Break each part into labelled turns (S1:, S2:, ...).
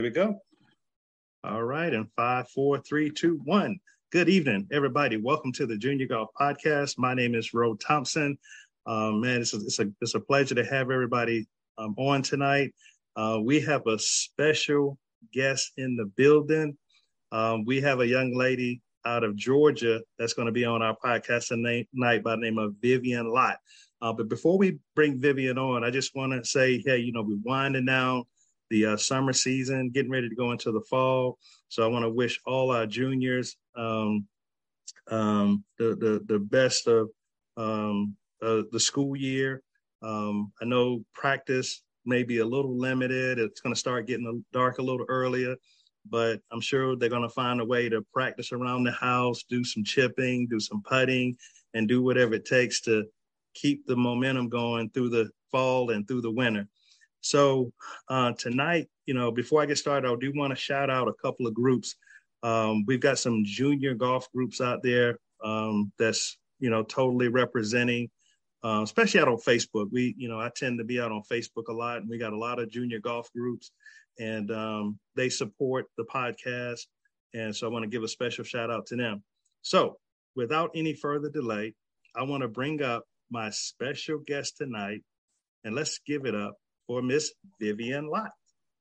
S1: Here we go. All right, and five, four, three, two, one. Good evening, everybody. Welcome to the Junior Golf Podcast. My name is Ro Thompson. Um, man, it's a, it's a it's a pleasure to have everybody um, on tonight. Uh, we have a special guest in the building. Um, we have a young lady out of Georgia that's going to be on our podcast tonight by the name of Vivian Lott. Uh, but before we bring Vivian on, I just want to say, hey, you know, we're winding down the uh, summer season, getting ready to go into the fall. So I want to wish all our juniors um, um, the, the the best of um, uh, the school year. Um, I know practice may be a little limited. It's going to start getting dark a little earlier, but I'm sure they're going to find a way to practice around the house, do some chipping, do some putting, and do whatever it takes to keep the momentum going through the fall and through the winter. So uh, tonight, you know, before I get started, I do want to shout out a couple of groups. Um, we've got some junior golf groups out there um, that's you know totally representing, uh, especially out on Facebook. We, you know, I tend to be out on Facebook a lot, and we got a lot of junior golf groups, and um, they support the podcast. And so I want to give a special shout out to them. So without any further delay, I want to bring up my special guest tonight, and let's give it up for Miss Vivian Lott.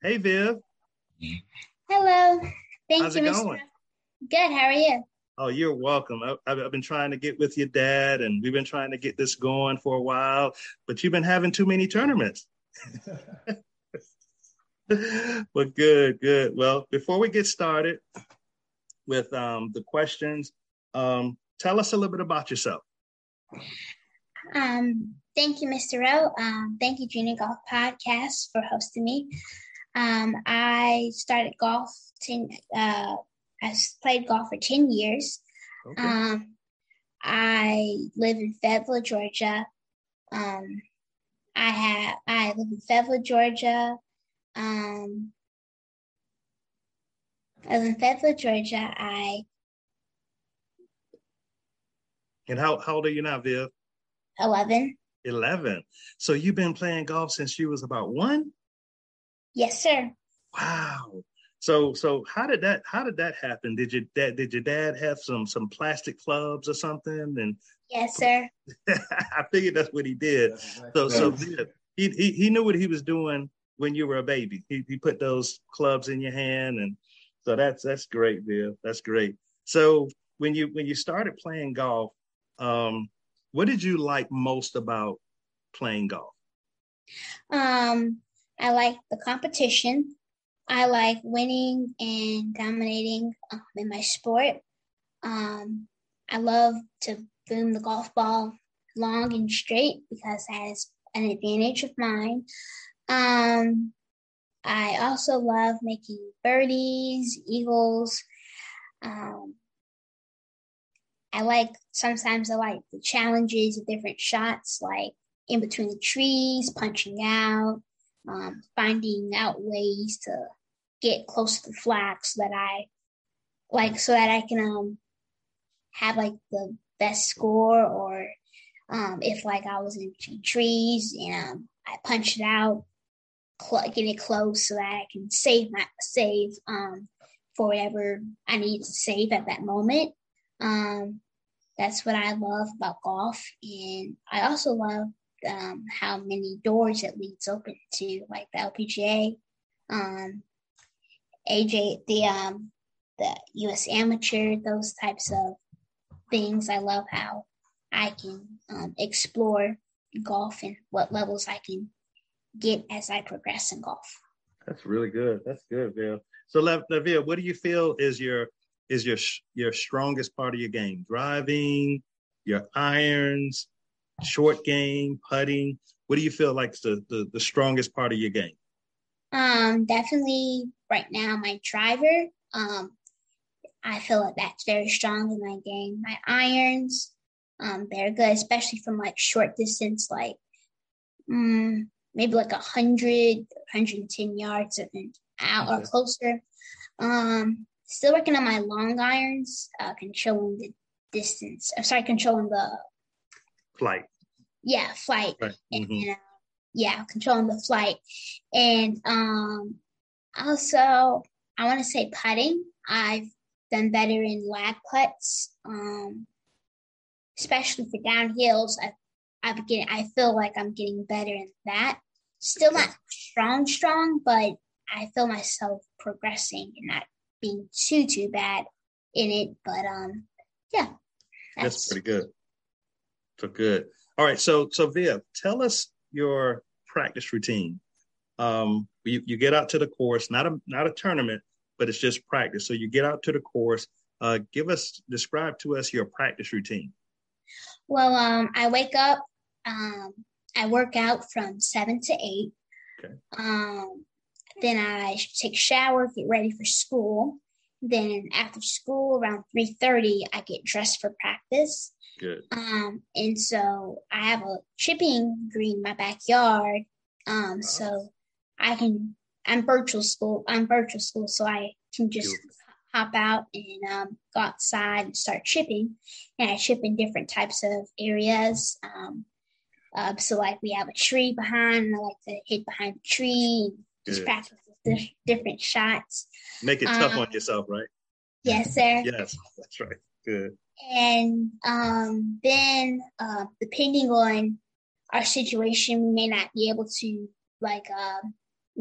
S1: Hey, Viv.
S2: Hello. Thank
S1: How's
S2: you, Mr.
S1: going?
S2: Good. How are you?
S1: Oh, you're welcome. I, I've, I've been trying to get with your dad, and we've been trying to get this going for a while, but you've been having too many tournaments. well, good, good. Well, before we get started with um, the questions, um, tell us a little bit about yourself.
S2: Um, thank you, Mr. Rowe. Um, thank you, Junior Golf Podcast, for hosting me. Um, I started golf. Ten, uh, I played golf for ten years.
S1: Okay.
S2: Um, I live in Fayetteville, Georgia. Um, I have I live in Fayetteville, Georgia. Um, I live in Fayetteville, Georgia. I
S1: and how, how old are you now, Viv?
S2: eleven.
S1: 11. So you've been playing golf since you was about one?
S2: Yes, sir.
S1: Wow. So so how did that how did that happen? Did your dad did your dad have some some plastic clubs or something? And
S2: Yes, sir.
S1: I figured that's what he did. So so Viv, he, he he knew what he was doing when you were a baby. He he put those clubs in your hand and so that's that's great, Bill. That's great. So when you when you started playing golf, um, what did you like most about playing golf?
S2: Um, I like the competition. I like winning and dominating um, in my sport. Um, I love to boom the golf ball long and straight because that is an advantage of mine. Um, I also love making birdies, eagles. Um, I like sometimes I like the challenges of different shots, like in between the trees, punching out, um, finding out ways to get close to the flag so that I like so that I can um have like the best score or um if like I was in trees and um, I punched it out, cl- get it close so that I can save my save um for whatever I need to save at that moment. Um, that's what I love about golf, and I also love um, how many doors it leads open to, like the LPGA, um, AJ, the um, the U.S. Amateur, those types of things. I love how I can um, explore golf and what levels I can get as I progress in golf.
S1: That's really good. That's good, Bill. So, Lavia, what do you feel is your is your your strongest part of your game? Driving, your irons, short game, putting. What do you feel like the, the the strongest part of your game?
S2: Um, definitely right now my driver. Um, I feel like that's very strong in my game. My irons, um, they're good, especially from like short distance, like um, maybe like a hundred, 110 yards and out or closer. Um, still working on my long irons, uh, controlling the distance. I'm sorry, controlling the
S1: flight.
S2: Yeah, flight.
S1: Right.
S2: And,
S1: Mhm.
S2: uh, yeah, controlling the flight. And um, Also, I want to say putting. I've done better in lag putts, um, especially for downhills. I, getting. I feel like I'm getting better in that. Still not strong, strong, but I feel myself progressing in not being too too bad in it. But um, yeah,
S1: that's, that's pretty good. So good. All right. So so Via, tell us your practice routine. Um, you, you get out to the course, not a not a tournament, but it's just practice. So you get out to the course. Uh, give us describe to us your practice routine.
S2: Well, um, I wake up. Um, I work out from seven to eight. Okay. Um, then I take a shower, get ready for school. Then after school, around three thirty, I get dressed for practice.
S1: Good.
S2: Um, and so I have a chipping green in my backyard. Um, so I can I'm virtual school. I'm virtual school, so I can just hop out and um, go outside and start chipping. And I chip in different types of areas. Um, uh, so like we have a tree behind, and I like to hit behind the tree, just practice different shots.
S1: Make it tough um, on yourself, right?
S2: Yes, sir.
S1: yes, that's right. Good.
S2: And um, then uh, depending on our situation, we may not be able to like uh,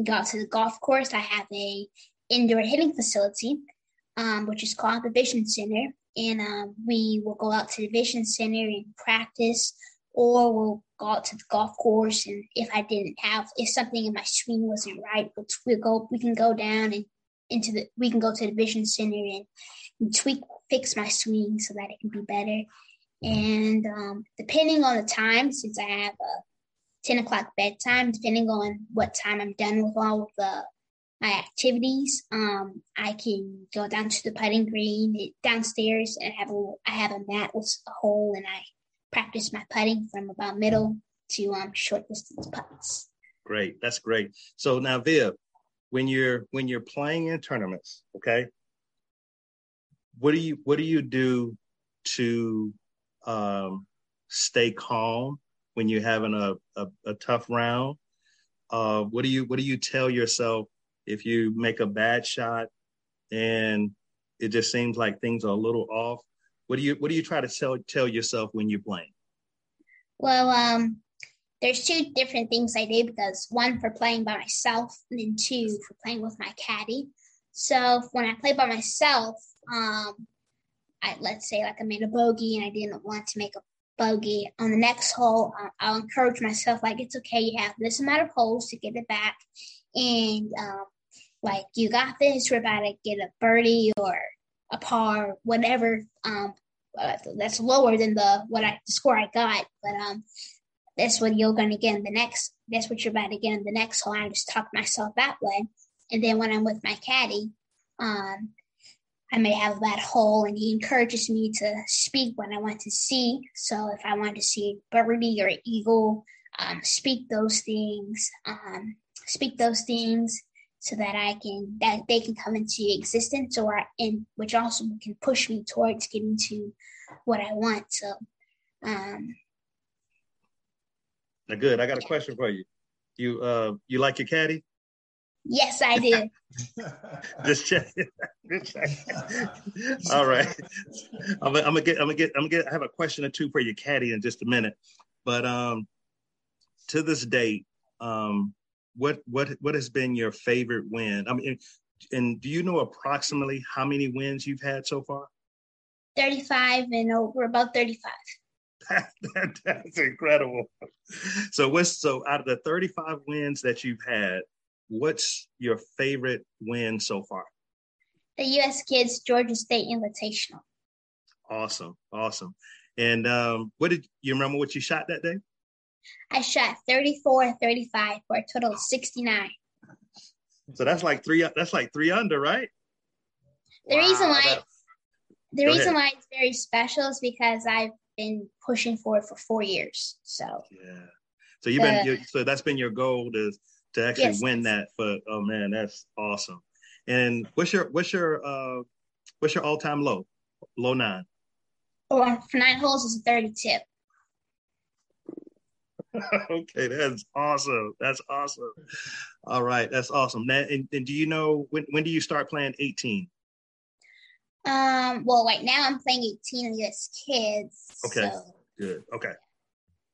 S2: go out to the golf course. I have a indoor hitting facility, um, which is called the Vision Center, and um, we will go out to the Vision Center and practice, or we'll to the golf course. And if I didn't have, if something in my swing wasn't right, we'll, go. We can go down and into the. We can go to the Vision Center and, and tweak, fix my swing so that it can be better. And um, depending on the time, since I have a 10 o'clock bedtime, depending on what time I'm done with all of the my activities. Um, I can go down to the putting green downstairs and have a I have a mat with a hole and I practice my putting from about middle to um short distance putts.
S1: Great, that's great. So now Viv, when you're when you're playing in tournaments, okay, what do you what do you do to um, stay calm when you're having a, a, a tough round? Uh, what do you what do you tell yourself if you make a bad shot and it just seems like things are a little off? What do you what do you try to tell tell yourself when you're playing?
S2: Well, um, there's two different things I do because one for playing by myself, and then two for playing with my caddy. So when I play by myself, um, I let's say like I made a bogey and I didn't want to make a bogey on the next hole, I'll encourage myself like it's okay. You have this amount of holes to get it back, and um, like you got this. We're about to get a birdie or a par, whatever. Um, that's lower than the what I the score I got, but um, that's what you're gonna get in the next. That's what you're about to get in the next hole. I just talk myself that way, and then when I'm with my caddy, um, I may have that hole, and he encourages me to speak when I want to see. So if I want to see birdie or eagle, um, speak those things, um, speak those things, so that I can that they can come into existence, or in which also can push me towards getting to what I want. So, um,
S1: now good. I got a question for you. You uh, you like your caddy?
S2: Yes, I do.
S1: Just check. Just check. All right. I'm, I'm, gonna get. I'm gonna get. I'm gonna get. I have a question or two for your caddy in just a minute, but um, to this date, um, what what what has been your favorite win? I mean, and do you know approximately how many wins you've had so far?
S2: Thirty-five and over, about thirty-five.
S1: That, that, that's incredible. So what's so out of the 35 wins that you've had, what's your favorite win so far?
S2: The U.S. Kids Georgia State Invitational.
S1: Awesome, awesome. And um, what did you remember? What you shot that day?
S2: I shot 34 35 for a total of 69.
S1: So that's like three. That's like three under, right?
S2: The wow, reason why the reason ahead. why it's very special is because I've been pushing for it for four years. So
S1: yeah. So you've the, been so that's been your goal to to actually yes. win that. But oh man, that's awesome. And what's your what's your uh what's your all time low? Low nine.
S2: Oh, for nine holes is a thirty tip.
S1: okay, that's awesome. That's awesome. All right, that's awesome. Now, and, and, do you know when when do you start playing 18?
S2: Um, well, right now I'm playing 18 US kids.
S1: Okay. So. Good. Okay.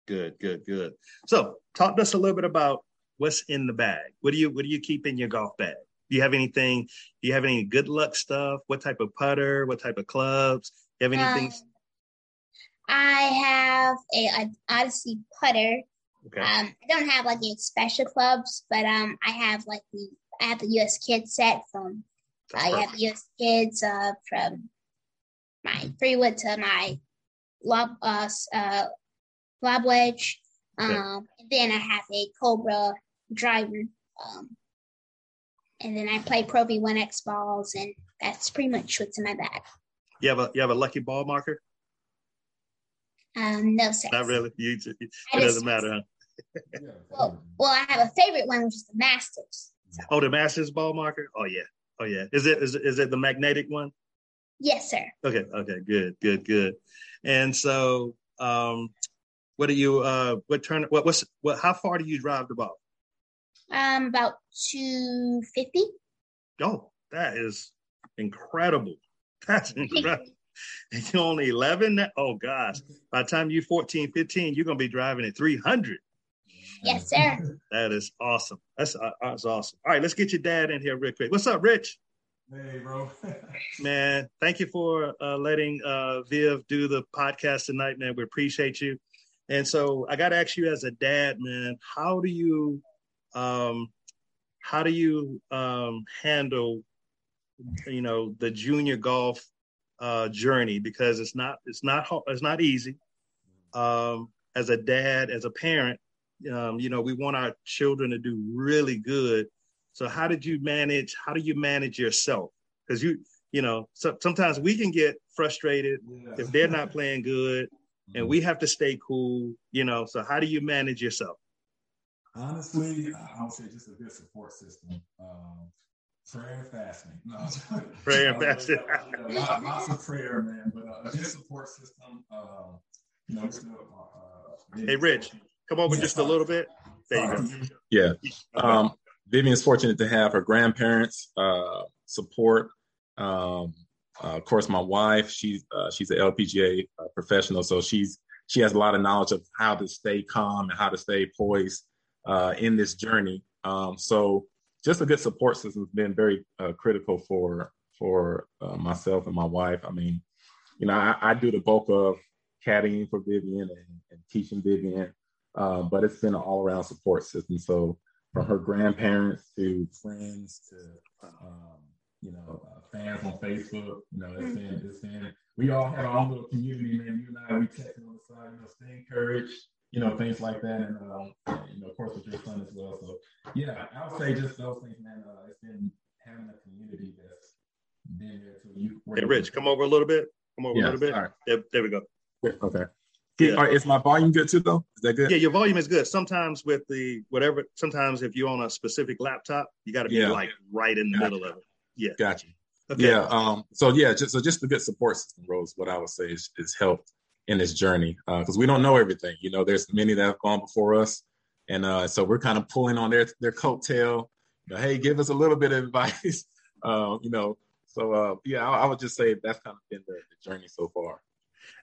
S1: Good, good, good. So talk to us a little bit about what's in the bag. What do you what do you keep in your golf bag? Do you have anything? Do you have any good luck stuff? What type of putter? What type of clubs? Do you have anything? Um,
S2: I have a, a Odyssey putter. Okay. Um, I don't have like any special clubs, but um, I have like the I have the US Kids set from I have US Kids uh from my three wood to my lob uh, uh lob wedge. Um, and then I have a Cobra driver. Um, and then I play Pro V1X balls, and that's pretty much what's in my bag.
S1: You have a you have a lucky ball marker?
S2: Um, no, sir.
S1: Not really. You, it doesn't matter.
S2: Huh? well, well, I have a favorite one, which is the Masters.
S1: Oh, the Masters ball marker. Oh yeah. Oh yeah. Is it is is it the magnetic one?
S2: Yes, sir.
S1: Okay. Okay. Good. Good. Good. And so, um, what do you uh what turn what what's what how far do you drive the ball?
S2: Um about two fifty.
S1: Oh, that is incredible. That's incredible. and you're only 11 oh gosh. By the time you're 14 15 you're gonna be driving at 300
S2: yes sir.
S1: That is awesome. That's, uh, that's awesome. All right let's get your dad in here real quick. What's up rich?
S3: Hey, bro.
S1: man, thank you for uh, letting uh, Viv do the podcast tonight, man. We appreciate you. And so I got to ask you as a dad, man, how do you, um, how do you um, handle, you know, the junior golf uh, journey because it's not, it's not, it's not easy. Um, as a dad, as a parent, um, you know, we want our children to do really good. So how did you manage? How do you manage yourself? Because you, you know, so, sometimes we can get frustrated yeah. if they're not playing good and we have to stay cool, you know. So how do you manage yourself?
S3: Honestly, I would say just a good support system. Um, prayer and fasting. No,
S1: prayer and fasting.
S3: yeah, lots of prayer, man. But uh, a good support system. Uh, you know,
S1: uh, hey, Rich, come over yeah, just a little bit. There you go.
S4: Yeah. Um, Vivian's fortunate to have her grandparents uh, support. Um, uh, of course, my wife, she's uh, she's an LPGA uh, professional, so she's she has a lot of knowledge of how to stay calm and how to stay poised uh, in this journey. Um, so, just a good support system has been very uh, critical for for uh, myself and my wife. I mean, you know, I, I do the bulk of caddying for Vivian and, and teaching Vivian, but it's been an all around support system. So, from her grandparents to friends to um, you know, uh, fans on Facebook. You know, it's saying, it's saying we all have our own little community, man. You and I, we texting on the side, you know, stay encouraged, you know, things like that. And, um, you know, of course, with your son as well. So, yeah, I would say just those things, man. Uh, it's been having a community that's been there to you.
S1: Hey, Rich, come over a little bit. Come over yeah, a little bit. There, there we go.
S4: Okay. Yeah. Is my volume good too, though? Is that good?
S1: Yeah, your volume is good. Sometimes with the whatever, sometimes if you're on a specific laptop, you got to be yeah. like right in the middle of it. Yeah.
S4: Gotcha. Okay. Yeah. Um, so yeah, just so just the good support system, Rose, what I would say is, is helped in this journey because uh, we don't know everything. You know, there's many that have gone before us, and uh, so we're kind of pulling on their their coattail. You know, hey, give us a little bit of advice. uh, you know, so uh, yeah, I, I, would just say that's kind of been the, the journey so far.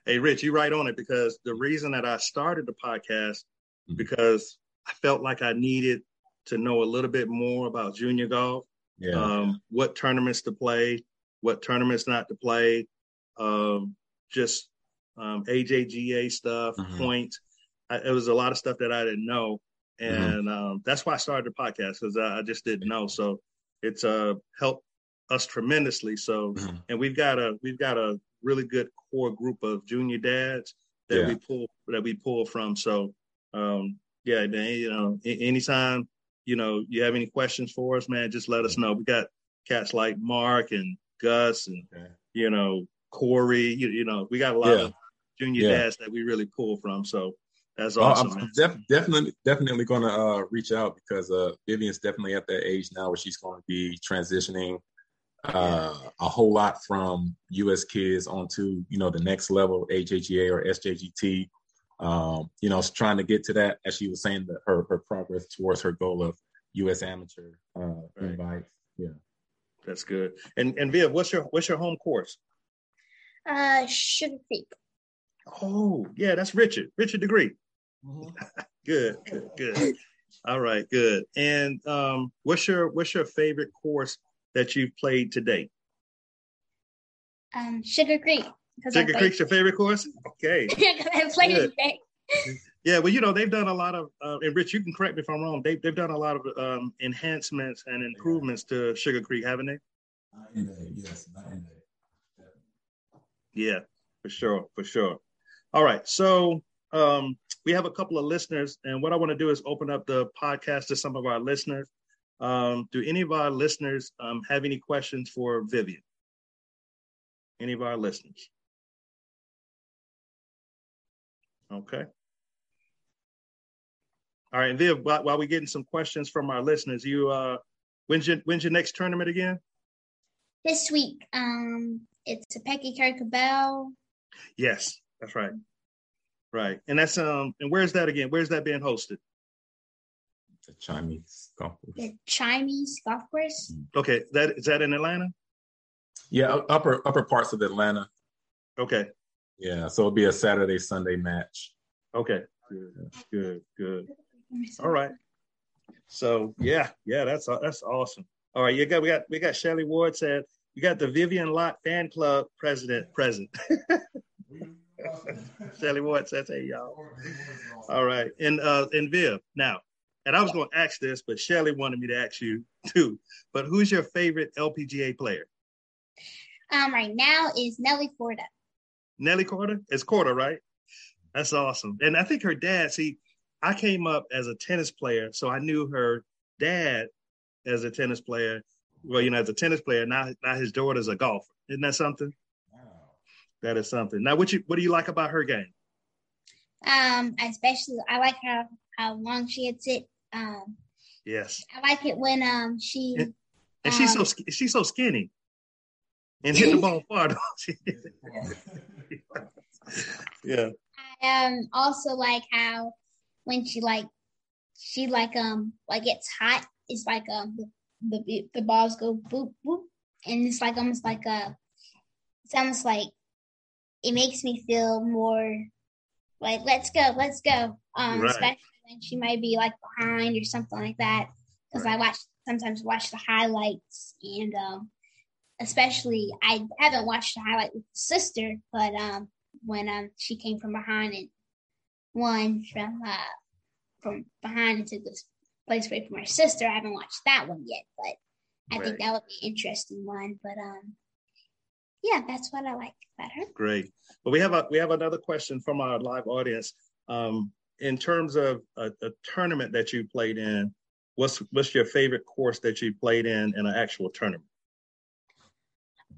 S1: Hey, Rich, you right on it because the reason that I started the podcast mm-hmm. because I felt like I needed to know a little bit more about junior golf yeah. um, what tournaments to play, what tournaments not to play, um, just um, AJGA stuff, mm-hmm. points. I, it was a lot of stuff that I didn't know, mm-hmm. and mm-hmm. um, that's why I started the podcast because I, I, just didn't know. So it's uh, helped us tremendously. So, mm-hmm. and we've got a we've got a really good core group of junior dads that yeah. we pull that we pull from. So, um, yeah, you know, anytime you know, you have any questions for us, man, just let us know. We got cats like Mark and Gus and okay. you know Corey. You, you, know, we got a lot yeah. of junior yeah. dads that we really pull from. So that's awesome.
S4: I'm def- definitely definitely going to uh, reach out because uh, Vivian's definitely at that age now where she's going to be transitioning uh, a whole lot from U.S. kids onto you know the next level, AJGA or SJGT. um, you know, trying to get to that, as she was saying, that her her progress towards her goal of U.S. amateur uh, right. invites. Yeah,
S1: that's good. And and Viv, what's your what's your home course?
S2: Uh, Sugar Creek.
S1: Oh yeah, that's Richard. Richard Degree. Mm-hmm. good, good, good. All right, good. And um, what's your what's your favorite course that you've played to date?
S2: Um, Sugar Creek.
S1: Sugar Creek's your favorite course? Okay.
S2: I played it today.
S1: Yeah, well, you know, they've done a lot of, uh, and Rich, you can correct me if I'm wrong. They, they've done a lot of um, enhancements and improvements to Sugar Creek, haven't they?
S3: Not in there, yes, not in there.
S1: Yeah, for sure, for sure. All right, so um, we have a couple of listeners, and what I want to do is open up the podcast to some of our listeners. Um, do any of our listeners um, have any questions for Vivian? Any of our listeners? Okay. All right, and Viv, while, while we're getting some questions from our listeners, you uh when's your when's your next tournament again?
S2: This week. Um it's a Pecky Cabell.
S1: Yes, that's right. Right. And that's um and where's that again? Where's that being hosted?
S4: The Chinese golf course.
S2: The Chinese golf course.
S1: Okay. That is that in Atlanta?
S4: Yeah, upper upper parts of Atlanta.
S1: Okay.
S4: Yeah, so it'll be a Saturday Sunday match.
S1: Okay, good, good, good. All right. So yeah, yeah, that's that's awesome. All right, you got we got we got Shelly Ward said you got the Vivian Lott fan club president present. Shelly Ward says, "Hey y'all." All right, and uh and Viv now, and I was going to ask this, but Shelly wanted me to ask you too. But who's your favorite LPGA player?
S2: Um, right now is Nelly Korda.
S1: Nelly Korda? It's Korda, right? That's awesome. And I think her dad, see, I came up as a tennis player, so I knew her dad as a tennis player. Well, you know, as a tennis player, now now his daughter's a golfer. Isn't that something? That is something. Now, what you what do you like about her game?
S2: Um, especially I like how how long she hits it. Um,
S1: yes.
S2: I like it when um she
S1: and, and um, she's so um, she's so skinny and hit the ball far. yeah.
S2: I um also like how when she like she like um like gets hot, it's like um the the, the balls go boop boop, and it's like almost like a it's almost like it makes me feel more like let's go, let's go. Um, right. especially when she might be like behind or something like that. Because right. I watch sometimes watch the highlights and um especially I haven't watched the highlight with the sister, but um, when um, she came from behind and won from uh, from behind and took this place away from her sister, I haven't watched that one yet, but I right. think that would be an interesting one. But um, yeah, that's what I like better.
S1: Great. Well, we have a we have another question from our live audience. Um, in terms of a, a tournament that you played in, what's what's your favorite course that you played in in an actual tournament?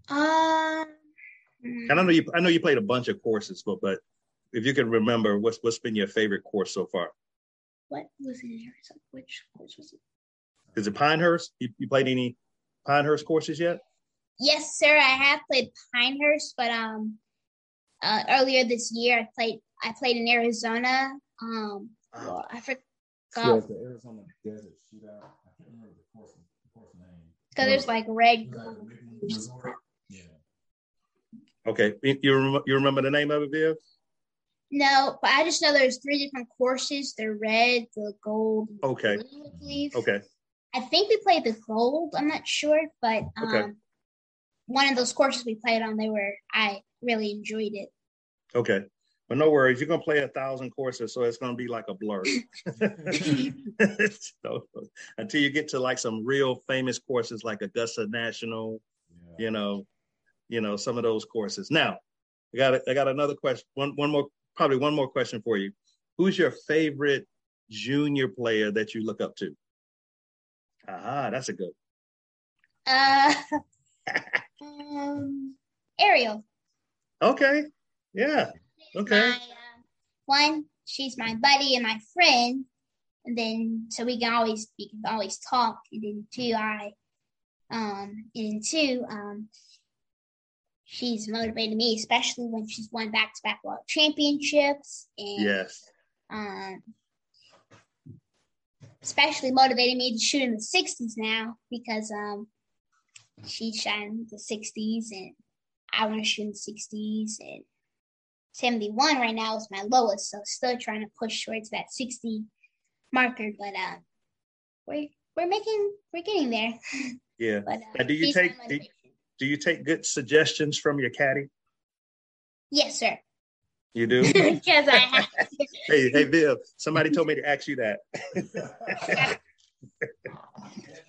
S2: Um,
S1: and I know you. I know you played a bunch of courses, but but if you can remember, what's what's been your favorite course so far?
S2: What was in Arizona? Which course was it?
S1: Is it Pinehurst? You, you played any Pinehurst courses yet?
S2: Yes, sir. I have played Pinehurst, but um, uh, earlier this year I played. I played in Arizona. Um, well, I forgot.
S3: Yeah, the Arizona Desert Shootout. I can't remember the course, the course name.
S2: Because there's like red.
S3: Yeah.
S1: Okay, you remember, you remember the name of it, Viv?
S2: No, but I just know there's three different courses: the red, the gold.
S1: Okay.
S2: Blue,
S1: okay.
S2: I think we played the gold. I'm not sure, but um, okay. One of those courses we played on, they were I really enjoyed it.
S1: Okay. But no worries, you're gonna play a thousand courses, so it's gonna be like a blur. so, until you get to like some real famous courses like Augusta National, yeah. you know, you know, some of those courses. Now, I got I got another question. One one more probably one more question for you. Who's your favorite junior player that you look up to? Ah, that's a good.
S2: Uh, um, Ariel.
S1: Okay. Yeah. Okay. My, uh,
S2: one, she's my buddy and my friend, and then so we can always we can always talk. And then two, I, um, and then two, um, she's motivated me, especially when she's won back to back world championships. And,
S1: yes.
S2: Um, especially motivated me to shoot in the 60s now because um, she's shot in the 60s and I want to shoot in the 60s. And 71 right now is my lowest, so still trying to push towards that 60 marker. But uh, we're we're making we're getting there.
S1: Yeah.
S2: but, uh,
S1: do you take do, do you take good suggestions from your caddy?
S2: Yes, sir.
S1: You do?
S2: Because I have.
S1: hey, hey, Viv. Somebody told me to ask you that.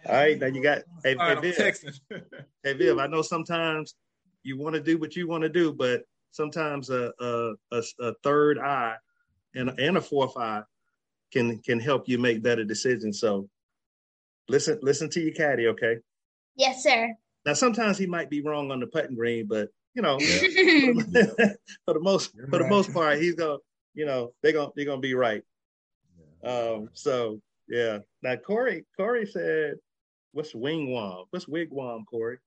S1: All right, now you got. Hey, hey, Viv. hey, Viv. I know sometimes you want to do what you want to do, but sometimes a a, a, a third eye and and a fourth eye can can help you make better decisions. So listen listen to your caddy, okay?
S2: Yes, sir.
S1: Now sometimes he might be wrong on the putting green, but you know, for the most You're for right. the most part, he's gonna, you know, they're gonna they're gonna be right. Yeah. Um, so yeah. Now Corey, Corey said, "What's wigwam? What's wigwam, Corey?"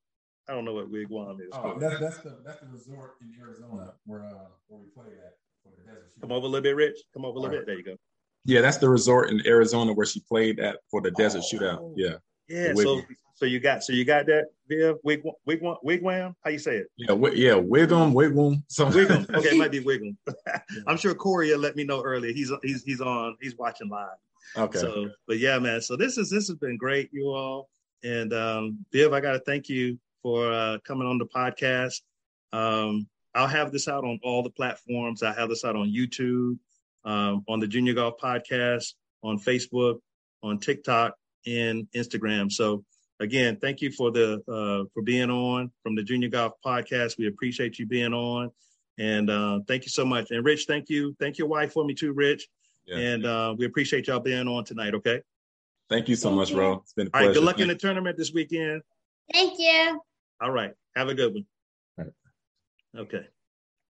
S1: I don't know what wigwam is.
S3: Oh, that's, that's the that's the resort in Arizona where uh, where we play at for the desert.
S1: Come over a little bit, Rich. Come over a little right. bit. There you go.
S4: Yeah, that's the resort in Arizona where she played at for the desert oh. shootout. Yeah.
S1: Yeah. So so you got so you got that Viv wig wigwam wigwam how you say it?
S4: Yeah, w- yeah, wigwam wigwam.
S1: So wigwam. Okay, it might be wigwam. I'm sure Corey will let me know earlier. He's he's he's on. He's watching live.
S4: Okay.
S1: So, but yeah, man. So this is this has been great, you all. And um, Viv, I got to thank you for uh, coming on the podcast. Um, I'll have this out on all the platforms. I have this out on YouTube, um, on the Junior Golf Podcast, on Facebook, on TikTok, and Instagram. So again, thank you for the uh, for being on from the Junior Golf Podcast. We appreciate you being on, and uh, thank you so much. And Rich, thank you. Thank your wife for me too, Rich. Yeah. And uh, we appreciate y'all being on tonight. Okay.
S4: Thank you so thank much, you. bro. It's been a
S1: pleasure. All right. Good luck in the tournament this weekend.
S2: Thank you.
S1: All right. Have a good one. Okay.